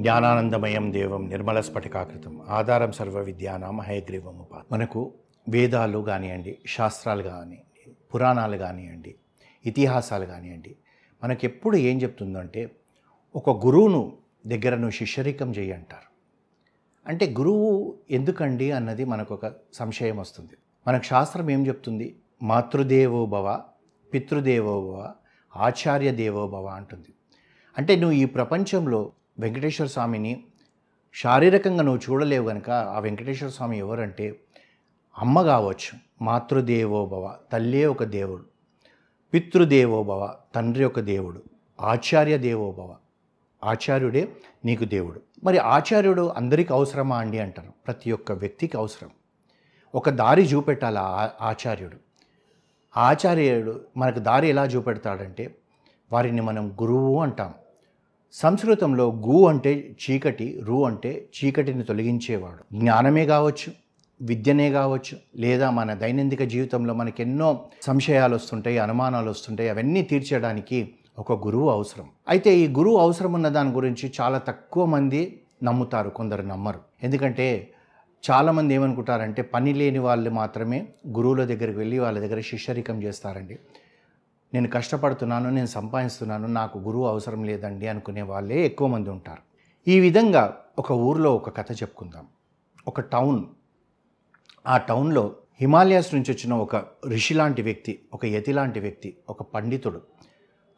జ్ఞానానందమయం దేవం నిర్మల స్ఫటికాకృతం. ఆధారం సర్వ విద్యానాం హయగ్రీవముపా మనకు వేదాలు కానివ్వండి శాస్త్రాలు కానివ్వండి పురాణాలు కానివ్వండి ఇతిహాసాలు కానివ్వండి మనకి ఎప్పుడు ఏం చెప్తుందంటే ఒక గురువును దగ్గర నువ్వు శిష్యరికం చేయి అంటారు. అంటే గురువు ఎందుకండి అన్నది మనకు ఒక సంశయం వస్తుంది. మనకు శాస్త్రం ఏం చెప్తుంది? మాతృదేవో భవ పితృదేవో భవ ఆచార్య దేవో భవ అంటుంది. అంటే నువ్వు ఈ ప్రపంచంలో వెంకటేశ్వర స్వామిని శారీరకంగా నువ్వు చూడలేవు కనుక ఆ వెంకటేశ్వర స్వామి ఎవరంటే అమ్మ కావచ్చు మాతృదేవోభవ తల్లే ఒక దేవుడు పితృదేవోభవ తండ్రి ఒక దేవుడు ఆచార్య దేవోభవ ఆచార్యుడే నీకు దేవుడు. మరి ఆచార్యుడు అందరికీ అవసరమా అండి అంటారు ప్రతి ఒక్క వ్యక్తికి అవసరం. ఒక దారి చూపెట్టాలి ఆచార్యుడు. ఆచార్యుడు మనకు దారి ఎలా చూపెడతాడంటే వారిని మనం గురువు అంటాం. సంస్కృతంలో గు అంటే చీకటి రు అంటే చీకటిని తొలగించేవాడు. జ్ఞానమే కావచ్చు విద్యనే కావచ్చు లేదా మన దైనందిక జీవితంలో మనకి ఎన్నో సంశయాలు వస్తుంటాయి అనుమానాలు వస్తుంటాయి అవన్నీ తీర్చడానికి ఒక గురువు అవసరం. అయితే ఈ గురువు అవసరం ఉన్న దాని గురించి చాలా తక్కువ మంది నమ్ముతారు కొందరు నమ్మరు. ఎందుకంటే చాలామంది ఏమనుకుంటారంటే పని లేని వాళ్ళు మాత్రమే గురువుల దగ్గరికి వెళ్ళి వాళ్ళ దగ్గర శిష్యరికం చేస్తారండి. నేను కష్టపడుతున్నాను నేను సంపాదిస్తున్నాను నాకు గురువు అవసరం లేదండి అనుకునే వాళ్ళే ఎక్కువ మంది ఉంటారు. ఈ విధంగా ఒక ఊర్లో ఒక కథ చెప్పుకుందాం. ఒక టౌన్ ఆ టౌన్లో హిమాలయాస్ నుంచి వచ్చిన ఒక ఋషి లాంటి వ్యక్తి ఒక యతి లాంటి వ్యక్తి ఒక పండితుడు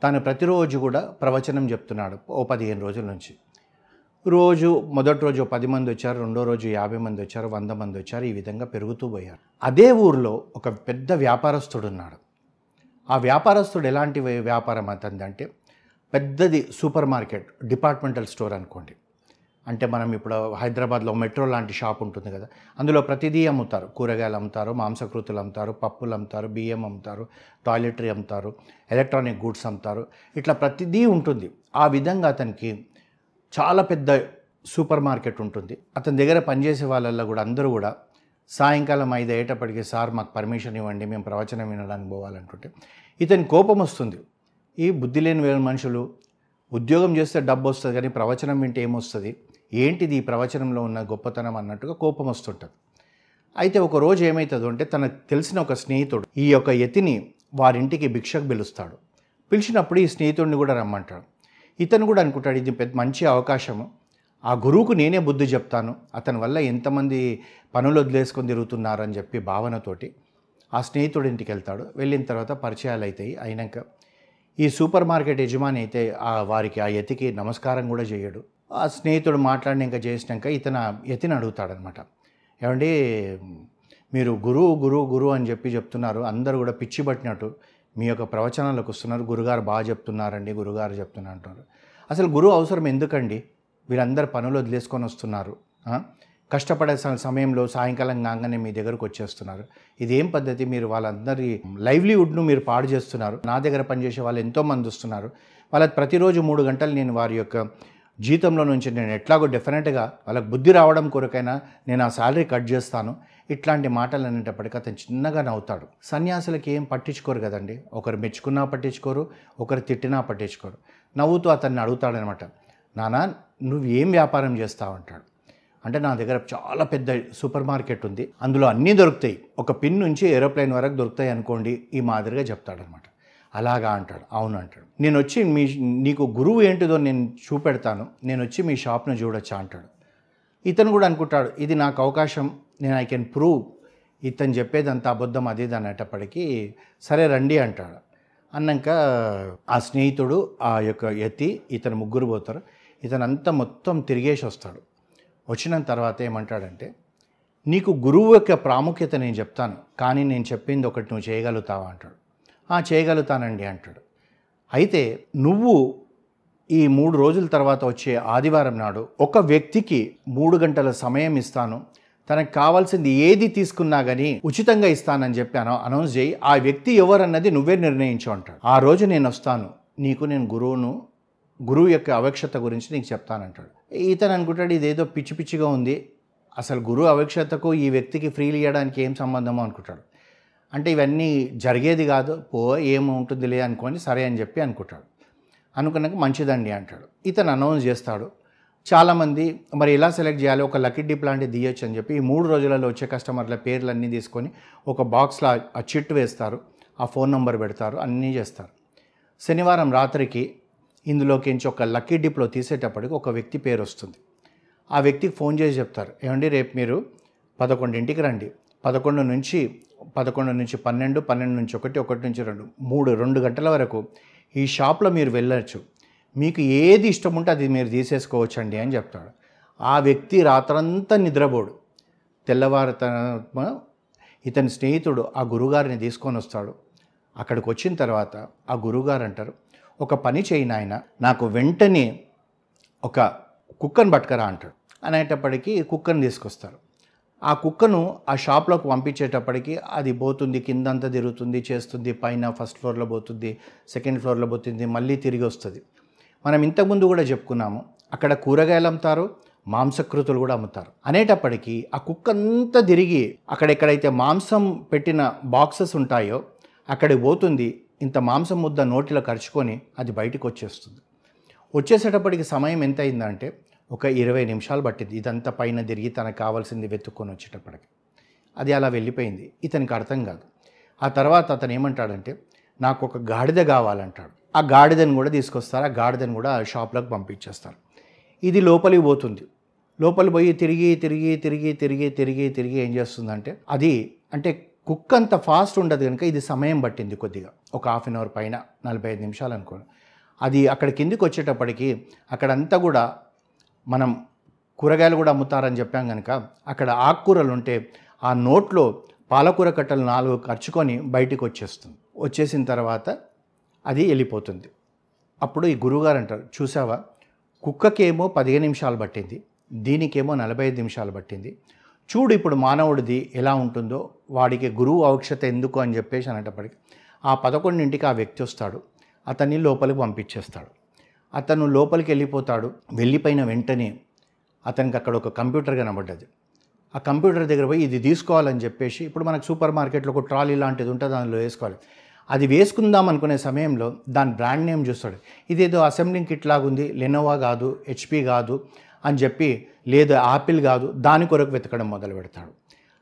తాను ప్రతిరోజు కూడా ప్రవచనం చెప్తున్నాడు ఓ పదిహేను రోజుల నుంచి. రోజు మొదటి రోజు పది మంది వచ్చారు రెండో రోజు యాభై మంది వచ్చారు వంద మంది వచ్చారు ఈ విధంగా పెరుగుతూ పోయారు. అదే ఊరిలో ఒక పెద్ద వ్యాపారస్తుడు ఉన్నాడు. ఆ వ్యాపారస్తుడు ఎలాంటి వ్యాపారం అతందంటే పెద్దది సూపర్ మార్కెట్ డిపార్ట్మెంటల్ స్టోర్ అనుకోండి. అంటే మనం ఇప్పుడు హైదరాబాద్లో మెట్రో లాంటి షాప్ ఉంటుంది కదా అందులో ప్రతిదీ అమ్ముతారు. కూరగాయలు అమ్ముతారు మాంసకృతులు అమ్ముతారు పప్పులు అమ్ముతారు బియ్యం అమ్ముతారు టాయిలెటరీ అమ్ముతారు ఎలక్ట్రానిక్ గూడ్స్ అమ్ముతారు. ఇట్లా ప్రతిదీ ఉంటుంది. ఆ విధంగా అతనికి చాలా పెద్ద సూపర్ మార్కెట్ ఉంటుంది. అతని దగ్గర పనిచేసే వాళ్ళల్లో కూడా అందరూ కూడా సాయంకాలం ఐదు అయ్యేటప్పటికి సార్ మాకు పర్మిషన్ ఇవ్వండి మేము ప్రవచనం వినడానికి పోవాలంటుంటే ఇతని కోపం వస్తుంది. ఈ బుద్ధి లేని వేల మనుషులు ఉద్యోగం చేస్తే డబ్బు వస్తుంది కానీ ప్రవచనం వింటే ఏమొస్తుంది? ఏంటిది ఈ ప్రవచనంలో ఉన్న గొప్పతనం అన్నట్టుగా కోపం వస్తుంటుంది. అయితే ఒక రోజు ఏమవుతుందో అంటే తనకు తెలిసిన ఒక స్నేహితుడు ఈ యొక్క యతిని వారింటికి భిక్షకు పిలుస్తాడు. పిలిచినప్పుడు ఈ స్నేహితుడిని కూడా రమ్మంటాడు. ఇతను కూడా అనుకుంటాడు ఇది పెద్ద మంచి అవకాశము. ఆ గురువుకు నేనే బుద్ధి చెప్తాను. అతని వల్ల ఎంతమంది పనులు వదిలేసుకొని తిరుగుతున్నారని చెప్పి భావనతోటి ఆ స్నేహితుడి ఇంటికి వెళ్తాడు. వెళ్ళిన తర్వాత పరిచయాలు అవుతాయి అయినాక ఈ సూపర్ మార్కెట్ యజమాని అయితే ఆ వారికి ఆ యతికి నమస్కారం కూడా చేయడు. ఆ స్నేహితుడు మాట్లాడినాక చేసినాక ఇతను ఎతిని యతిని అడుగుతాడనమాట. ఏమండి మీరు గురువు గురువు గురువు అని చెప్పి చెప్తున్నారు. అందరూ కూడా పిచ్చి పట్టినట్టు మీ యొక్క ప్రవచనాలకు వస్తున్నారు. గురుగారు బాగా చెప్తున్నారండి గురుగారు చెప్తున్నారు అంటున్నారు. అసలు గురువు అవసరం ఎందుకండి? వీళ్ళందరూ పనులు వదిలేసుకొని వస్తున్నారు. కష్టపడే స- సమయంలో సాయంకాలం కాగానే మీ దగ్గరకు వచ్చేస్తున్నారు. ఇదేం పద్ధతి? మీరు వాళ్ళందరి లైవ్లీవుడ్ను మీరు పాడు చేస్తున్నారు. నా దగ్గర పనిచేసే వాళ్ళు ఎంతోమంది వస్తున్నారు. వాళ్ళకి ప్రతిరోజు మూడు గంటలు నేను వారి యొక్క జీతంలో నుంచి నేను ఎట్లాగో డెఫినెట్గా వాళ్ళకి బుద్ధి రావడం కొరకైనా నేను ఆ శాలరీ కట్ చేస్తాను. ఇట్లాంటి మాటలు అనేటప్పటికీ అతను చిన్నగా నవ్వుతాడు. సన్యాసులకి ఏం పట్టించుకోరు కదండి? ఒకరు మెచ్చుకున్నా పట్టించుకోరు ఒకరు తిట్టినా పట్టించుకోరు. నవ్వుతూ అతన్ని అడుగుతాడనమాట నానా నువ్వు ఏం వ్యాపారం చేస్తావు అంటాడు. అంటే నా దగ్గర చాలా పెద్ద సూపర్ మార్కెట్ ఉంది. అందులో అన్నీ దొరుకుతాయి. ఒక పిన్ నుంచి ఏరోప్లేన్ వరకు దొరుకుతాయి అనుకోండి ఈ మాదిరిగా చెప్తాడనమాట. అలాగా అంటాడు. అవును అంటాడు. నేను వచ్చి మీ నీకు గురువు ఏంటిదో నేను చూపెడతాను. నేను వచ్చి మీ షాప్ను చూడొచ్చా అంటాడు. ఇతను కూడా అనుకుంటాడు ఇది నాకు అవకాశం నేను ఐ కెన్ ప్రూవ్. ఇతను చెప్పేది అంత అబద్ధం అది అనేటప్పటికీ సరే రండి అంటాడు. అన్నాక ఆ స్నేహితుడు ఆ యొక్క ఎత్తి ఇతను ముగ్గురు పోతారు. ఇతనంతా మొత్తం తిరిగేసి వస్తాడు. వచ్చిన తర్వాత ఏమంటాడంటే నీకు గురువు యొక్క ప్రాముఖ్యత నేను చెప్తాను కానీ నేను చెప్పింది ఒకటి నువ్వు చేయగలుగుతావా? అంటాడు. "ఆ, చేయగలుగుతానండి అంటాడు. అయితే నువ్వు ఈ మూడు రోజుల తర్వాత వచ్చే ఆదివారం నాడు ఒక వ్యక్తికి మూడు గంటల సమయం ఇస్తాను తనకు కావాల్సింది ఏది తీసుకున్నా కానీ ఉచితంగా ఇస్తానని చెప్పి అనౌన్స్ చేయి ఆ వ్యక్తి ఎవరన్నది నువ్వే నిర్ణయించు అంటాడు. ఆ రోజు నేను వస్తాను నీకు నేను గురువును గురువు యొక్క అవక్షత గురించి నీకు చెప్తానంటాడు. ఇతను అనుకుంటాడు ఇదేదో పిచ్చి పిచ్చిగా ఉంది. అసలు గురువు అవక్షతకు ఈ వ్యక్తికి ఫ్రీలు ఇవ్వడానికి ఏం సంబంధమో అనుకుంటాడు. అంటే ఇవన్నీ జరిగేది కాదు. పో ఏముంటుందిలే అనుకొని సరే అని చెప్పి అనుకుంటాడు. అనుకున్నాక మంచిదండి అంటాడు. ఇతను అనౌన్స్ చేస్తాడు. చాలామంది మరి ఎలా సెలెక్ట్ చేయాలి? ఒక లక్కీ డిప్ లాంటిది తీయొచ్చు అని చెప్పి ఈ మూడు రోజులలో వచ్చే కస్టమర్ల పేర్లన్నీ తీసుకొని ఒక బాక్స్లో ఆ చిట్ వేస్తారు. ఆ ఫోన్ నెంబర్ పెడతారు. అన్నీ చేస్తారు. శనివారం రాత్రికి ఇందులోకించి ఒక లక్కీ డిప్లో తీసేటప్పటికి ఒక వ్యక్తి పేరు వస్తుంది. ఆ వ్యక్తికి ఫోన్ చేసి చెప్తారు. ఏమండి రేపు మీరు పదకొండింటికి రండి. పదకొండు నుంచి పదకొండు నుంచి పన్నెండు పన్నెండు నుంచి ఒకటి ఒకటి నుంచి రెండు మూడు రెండు గంటల వరకు ఈ షాప్లో మీరు వెళ్ళచ్చు. మీకు ఏది ఇష్టం ఉంటే అది మీరు తీసేసుకోవచ్చండి అని చెప్తాడు. ఆ వ్యక్తి రాత్రంతా నిద్రపోడు. తెల్లవారుతన ఇతని స్నేహితుడు ఆ గురుగారిని తీసుకొని వస్తాడు. అక్కడికి వచ్చిన తర్వాత ఆ గురుగారు అంటారు ఒక పని చేయి నాయన. నాకు వెంటనే ఒక కుక్కను పట్టుకరా అంటాడు. అనేటప్పటికీ కుక్కను తీసుకొస్తారు. ఆ కుక్కను ఆ షాప్లోకి పంపించేటప్పటికి అది పోతుంది కిందంతా తిరుగుతుంది చేస్తుంది పైన ఫస్ట్ ఫ్లోర్లో పోతుంది సెకండ్ ఫ్లోర్లో పోతుంది మళ్ళీ తిరిగి వస్తుంది. మనం ఇంతకుముందు కూడా చెప్పుకున్నాము అక్కడ కూరగాయలు అమ్ముతారు మాంసకృతులు కూడా అమ్ముతారు. అనేటప్పటికీ ఆ కుక్క అంతా తిరిగి అక్కడ ఎక్కడైతే మాంసం పెట్టిన బాక్సెస్ ఉంటాయో అక్కడికి పోతుంది ఇంత మాంసం ముద్ద నోటిలో కరుచుకొని అది బయటకు వచ్చేస్తుంది. వచ్చేసేటప్పటికి సమయం ఎంత అయిందంటే ఒక ఇరవై నిమిషాలు పట్టింది. ఇదంతా పైన తిరిగి తనకు కావాల్సింది వెతుక్కొని వచ్చేటప్పటికి. అది అలా వెళ్ళిపోయింది. ఇతనికి అర్థం కాదు. ఆ తర్వాత అతను ఏమంటాడంటే నాకు ఒక గాడిద కావాలంటాడు. ఆ గాడిదని కూడా తీసుకొస్తారు. ఆ గాడిదని కూడా ఆ షాప్లోకి పంపించేస్తారు. ఇది లోపలికి పోతుంది. లోపలి పోయి తిరిగి తిరిగి తిరిగి తిరిగి తిరిగి తిరిగి ఏం చేస్తుందంటే అది అంటే కుక్ అంత ఫాస్ట్ ఉండదు కనుక ఇది సమయం పట్టింది కొద్దిగా. ఒక హాఫ్ అన్ అవర్ పైన నలభై ఐదు నిమిషాలు అనుకోండి. అది అక్కడ కిందికి వచ్చేటప్పటికి అక్కడంతా కూడా మనం కూరగాయలు కూడా అమ్ముతారని చెప్పాం కనుక అక్కడ ఆకుకూరలు ఉంటే ఆ నోట్లో పాలకూర కట్టలు నాలుగు ఖర్చుకొని బయటికి వచ్చేస్తుంది. వచ్చేసిన తర్వాత అది వెళ్ళిపోతుంది. అప్పుడు ఈ గురువుగారు అంటారు చూసావా? కుక్కకేమో పదిహేను నిమిషాలు పట్టింది దీనికేమో నలభై ఐదు నిమిషాలు పట్టింది చూడు ఇప్పుడు మానవుడిది ఎలా ఉంటుందో వాడికి గురువు అవక్షత ఎందుకు అని చెప్పేసి అనేటప్పటికి ఆ పదకొండింటికి ఆ వ్యక్తి వస్తాడు అతన్ని లోపలికి పంపించేస్తాడు. అతను లోపలికి వెళ్ళిపోతాడు వెళ్ళిపోయిన వెంటనే అతనికి అక్కడ ఒక కంప్యూటర్ కనబడ్డది. ఆ కంప్యూటర్ దగ్గర పోయి ఇది తీసుకోవాలని చెప్పేసి ఇప్పుడు మనకు సూపర్ మార్కెట్లో ఒక ట్రాలీ లాంటిది ఉంటుంది దానిలో వేసుకోవాలి. అది వేసుకుందాం అనుకునే సమయంలో దాని బ్రాండ్ నేమ్ చూస్తాడు. ఇదేదో అసెంబ్లింగ్ కిట్ లాగుంది లెనోవా కాదు హెచ్పి కాదు అని చెప్పి లేదు ఆపిల్ కాదు దాని కొరకు వెతకడం మొదలు పెడతాడు.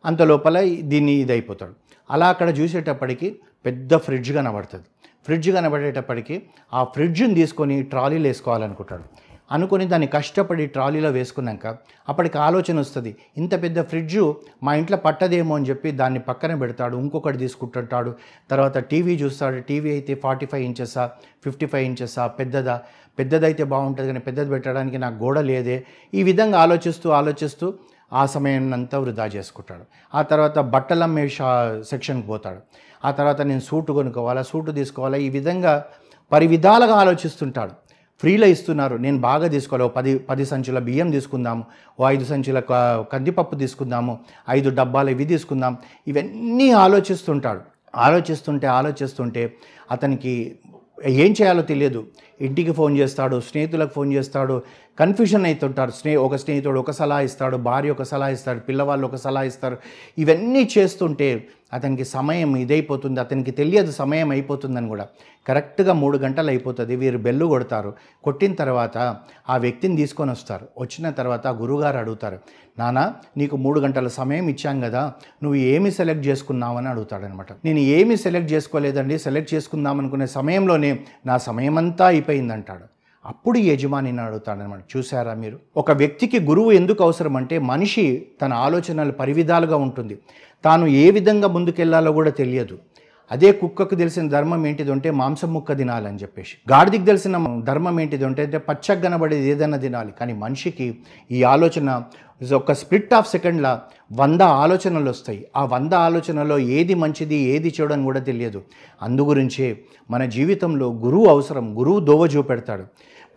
అంత లోపల దీన్ని ఇది అయిపోతాడు అలా అక్కడ చూసేటప్పటికి పెద్ద ఫ్రిడ్జ్ కనబడుతుంది. ఫ్రిడ్జ్ కనబడేటప్పటికి ఆ ఫ్రిడ్జ్ని తీసుకొని ట్రాలీలో వేసుకోవాలనుకుంటాడు. అనుకొని దాన్ని కష్టపడి ట్రాలీలో వేసుకున్నాక అప్పటికి ఆలోచన వస్తుంది ఇంత పెద్ద ఫ్రిడ్జ్ మా ఇంట్లో పట్టదేమో అని చెప్పి దాన్ని పక్కన పెడతాడు ఇంకొకటి తీసుకుంటుంటాడు. తర్వాత టీవీ చూస్తాడు టీవీ అయితే ఫార్టీ ఫైవ్ ఇంచెసా ఫిఫ్టీ ఫైవ్ ఇంచెసా పెద్దదా? పెద్దదైతే బాగుంటుంది కానీ పెద్దది పెట్టడానికి నాకు గోడ లేదే. ఈ విధంగా ఆలోచిస్తూ ఆలోచిస్తూ ఆ సమయం అంతా వృధా చేసుకుంటాడు. ఆ తర్వాత బట్టలు అమ్మే షా సెక్షన్కి పోతాడు. ఆ తర్వాత నేను సూటు కొనుక్కోవాలా సూటు తీసుకోవాలా ఈ విధంగా పరివిధాలుగా ఆలోచిస్తుంటాడు. ఫ్రీలో ఇస్తున్నారు. నేను బాగా తీసుకోవాలి. పది పది సంచుల బియ్యం తీసుకుందాము. ఓ ఐదు సంచుల కందిపప్పు తీసుకుందాము. ఐదు డబ్బాలు ఇవి తీసుకుందాం. ఇవన్నీ ఆలోచిస్తుంటాడు. ఆలోచిస్తుంటే ఆలోచిస్తుంటే అతనికి ఏం చేయాలో తెలియదు. ఇంటికి ఫోన్ చేస్తాడు స్నేహితులకు ఫోన్ చేస్తాడు కన్ఫ్యూషన్ అవుతుంటారు స్నే ఒక స్నేహితుడు ఒక సలహా ఇస్తాడు భార్య ఒక సలహా ఇస్తాడు పిల్లవాళ్ళు ఒక సలహా ఇస్తారు. ఇవన్నీ చేస్తుంటే అతనికి సమయం ఇదైపోతుంది అతనికి తెలియదు సమయం అయిపోతుందని కూడా. కరెక్ట్గా మూడు గంటలు అయిపోతుంది వీరు బెల్లు కొడతారు. కొట్టిన తర్వాత ఆ వ్యక్తిని తీసుకొని వస్తారు. వచ్చిన తర్వాత ఆ గురువుగారు అడుగుతారు నానా నీకు మూడు గంటల సమయం ఇచ్చాం కదా నువ్వు ఏమి సెలెక్ట్ చేసుకున్నావని అడుగుతాడనమాట. నేను ఏమి సెలెక్ట్ చేసుకోలేదండి సెలెక్ట్ చేసుకుందాం అనుకునే సమయంలోనే నా సమయం అంతా అయిపోయిందంటాడు. అప్పుడు యజమాని అడుగుతాడనమాట చూసారా మీరు? ఒక వ్యక్తికి గురువు ఎందుకు అవసరం అంటే మనిషి తన ఆలోచనలు పరివిధాలుగా ఉంటుంది. తాను ఏ విధంగా ముందుకెళ్ళాలో కూడా తెలియదు. అదే కుక్కకు తెలిసిన ధర్మం ఏంటిది అంటే మాంసం ముక్క తినాలని చెప్పేసి. గాడిదికి తెలిసిన ధర్మం ఏంటిది అంటే అంటే పచ్చగా కనబడేది ఏదైనా తినాలి. కానీ మనిషికి ఈ ఆలోచన ఒక స్ప్లిట్ ఆఫ్ సెకండ్ల వంద ఆలోచనలు వస్తాయి. ఆ వంద ఆలోచనలో ఏది మంచిది ఏది చెడని కూడా తెలియదు. అందుగురించే మన జీవితంలో గురువు అవసరం గురువు దోవ చూపెడతాడు.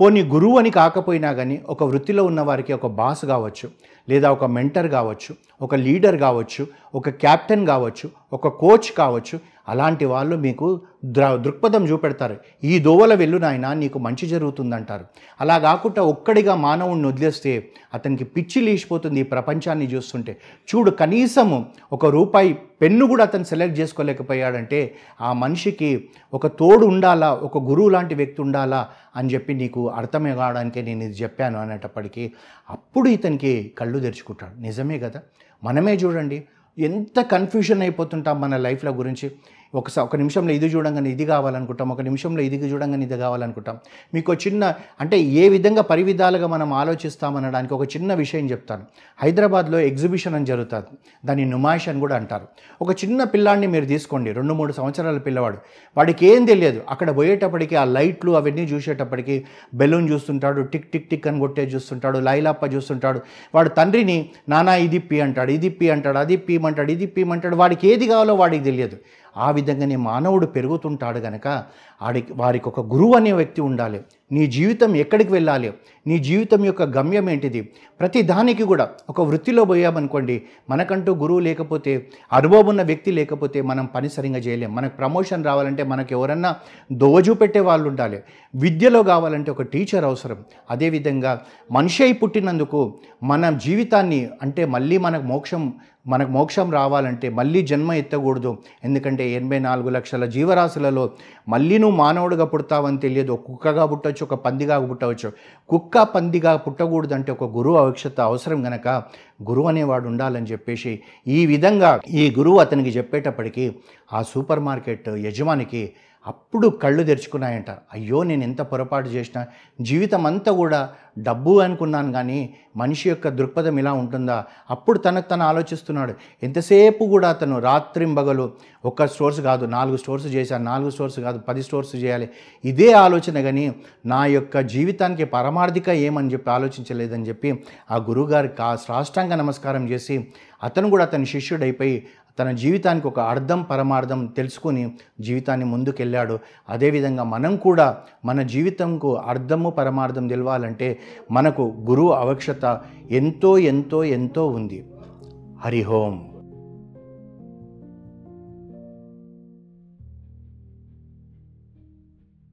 పోనీ గురువు అని కాకపోయినా కానీ ఒక వృత్తిలో ఉన్న వారికి ఒక బాస్ కావచ్చు లేదా ఒక మెంటర్ కావచ్చు ఒక లీడర్ కావచ్చు ఒక కెప్టెన్ కావచ్చు ఒక కోచ్ కావచ్చు అలాంటి వాళ్ళు మీకు ద్ర దృక్పథం చూపెడతారు. ఈ దోవల వెళ్ళు నాయన నీకు మంచి జరుగుతుందంటారు. అలా కాకుండా ఒక్కడిగా మానవుడిని వదిలేస్తే అతనికి పిచ్చి లేచిపోతుంది ఈ ప్రపంచాన్ని చూస్తుంటే. చూడు కనీసము ఒక రూపాయి పెన్ను కూడా అతను సెలెక్ట్ చేసుకోలేకపోయాడంటే ఆ మనిషికి ఒక తోడు ఉండాలా ఒక గురువు లాంటి వ్యక్తి ఉండాలా అని చెప్పి నీకు అర్థమే కావడానికే నేను ఇది చెప్పాను అనేటప్పటికీ అప్పుడు ఇతనికి కళ్ళు తెరుచుకుంటాడు. నిజమే కదా? మనమే చూడండి ఎంత కన్ఫ్యూషన్ అయిపోతుంటాం మన లైఫ్ల గురించి? ఒకసారి ఒక నిమిషంలో ఇది చూడంగానే ఇది కావాలనుకుంటాం ఒక నిమిషంలో ఇది చూడంగానే ఇది కావాలనుకుంటాం. మీకు ఒక చిన్న అంటే ఏ విధంగా పరివిధాలుగా మనం ఆలోచిస్తామనడానికి ఒక చిన్న విషయం చెప్తాను. హైదరాబాద్లో ఎగ్జిబిషన్ అని జరుగుతుంది. దాన్ని నుమాయిష్ అని కూడా అంటారు. ఒక చిన్న పిల్లాడిని మీరు తీసుకోండి. రెండు మూడు సంవత్సరాల పిల్లవాడు. వాడికి ఏం తెలియదు. అక్కడ పోయేటప్పటికి ఆ లైట్లు అవన్నీ చూసేటప్పటికి బెలూన్ చూస్తుంటాడు టిక్ టిక్ టిక్ అని కొట్టే చూస్తుంటాడు లైలాప్ప చూస్తుంటాడు. వాడు తండ్రిని నానా ఇది పి అంటాడు ఇది పి అంటాడు అది పీమంటాడు ఇది పీమంటాడు వాడికి ఏది కావాలో వాడికి తెలియదు. ఆ విధంగానే మానవుడు పెరుగుతుంటాడు గనక ఆడికి వారికి ఒక గురువు అనే వ్యక్తి ఉండాలి. నీ జీవితం ఎక్కడికి వెళ్ళాలి? నీ జీవితం యొక్క గమ్యం ఏంటిది? ప్రతి దానికి కూడా ఒక వృత్తిలో పోయామనుకోండి మనకంటూ గురువు లేకపోతే అనుభవం ఉన్న వ్యక్తి లేకపోతే మనం పని సరిగా చేయలేం. మనకు ప్రమోషన్ రావాలంటే మనకు ఎవరన్నా దోజు పెట్టే వాళ్ళు ఉండాలి. విద్యలో కావాలంటే ఒక టీచర్ అవసరం. అదేవిధంగా మనిషి అయి పుట్టినందుకు మన జీవితాన్ని అంటే మళ్ళీ మనకు మోక్షం మనకు మోక్షం రావాలంటే మళ్ళీ జన్మ ఎత్తకూడదు. ఎందుకంటే ఎనభై నాలుగు లక్షల జీవరాశులలో మళ్ళీ నువ్వు మానవుడిగా పుడతావని తెలియదు. కుక్కగా పుట్టచ్చు. పుట్టవచ్చు ఒక పందిగా పుట్టవచ్చు. కుక్క పందిగా పుట్టకూడదు అంటే ఒక గురువు అవక్షత అవసరం గనక గురువు అనేవాడు ఉండాలని చెప్పేసి ఈ విధంగా ఈ గురువు అతనికి చెప్పేటప్పటికీ ఆ సూపర్ మార్కెట్ యజమానికి అప్పుడు కళ్ళు తెరుచుకున్నాయంట. అయ్యో నేను ఎంత పొరపాటు చేసిన జీవితం అంతా కూడా డబ్బు అనుకున్నాను కానీ మనిషి యొక్క దృక్పథం ఇలా ఉంటుందా? అప్పుడు తనకు తను ఆలోచిస్తున్నాడు. ఎంతసేపు కూడా అతను రాత్రింబగలు ఒక్క స్టోర్స్ కాదు నాలుగు స్టోర్స్ చేశాను నాలుగు స్టోర్స్ కాదు పది స్టోర్స్ చేయాలి. ఇదే ఆలోచన కానీ నా యొక్క జీవితానికి పరమార్థిక ఏమని చెప్పి ఆలోచించలేదని చెప్పి ఆ గురువుగారికి ఆ సాష్టాంగ నమస్కారం చేసి అతను కూడా అతని శిష్యుడైపోయి తన జీవితానికి ఒక అర్థం పరమార్థం తెలుసుకుని జీవితాన్ని ముందుకెళ్ళాడు. అదేవిధంగా మనం కూడా మన జీవితంకు అర్థము పరమార్థం తెలవాలంటే మనకు గురువు అవక్షత ఎంతో ఎంతో ఎంతో ఉంది. హరిహోం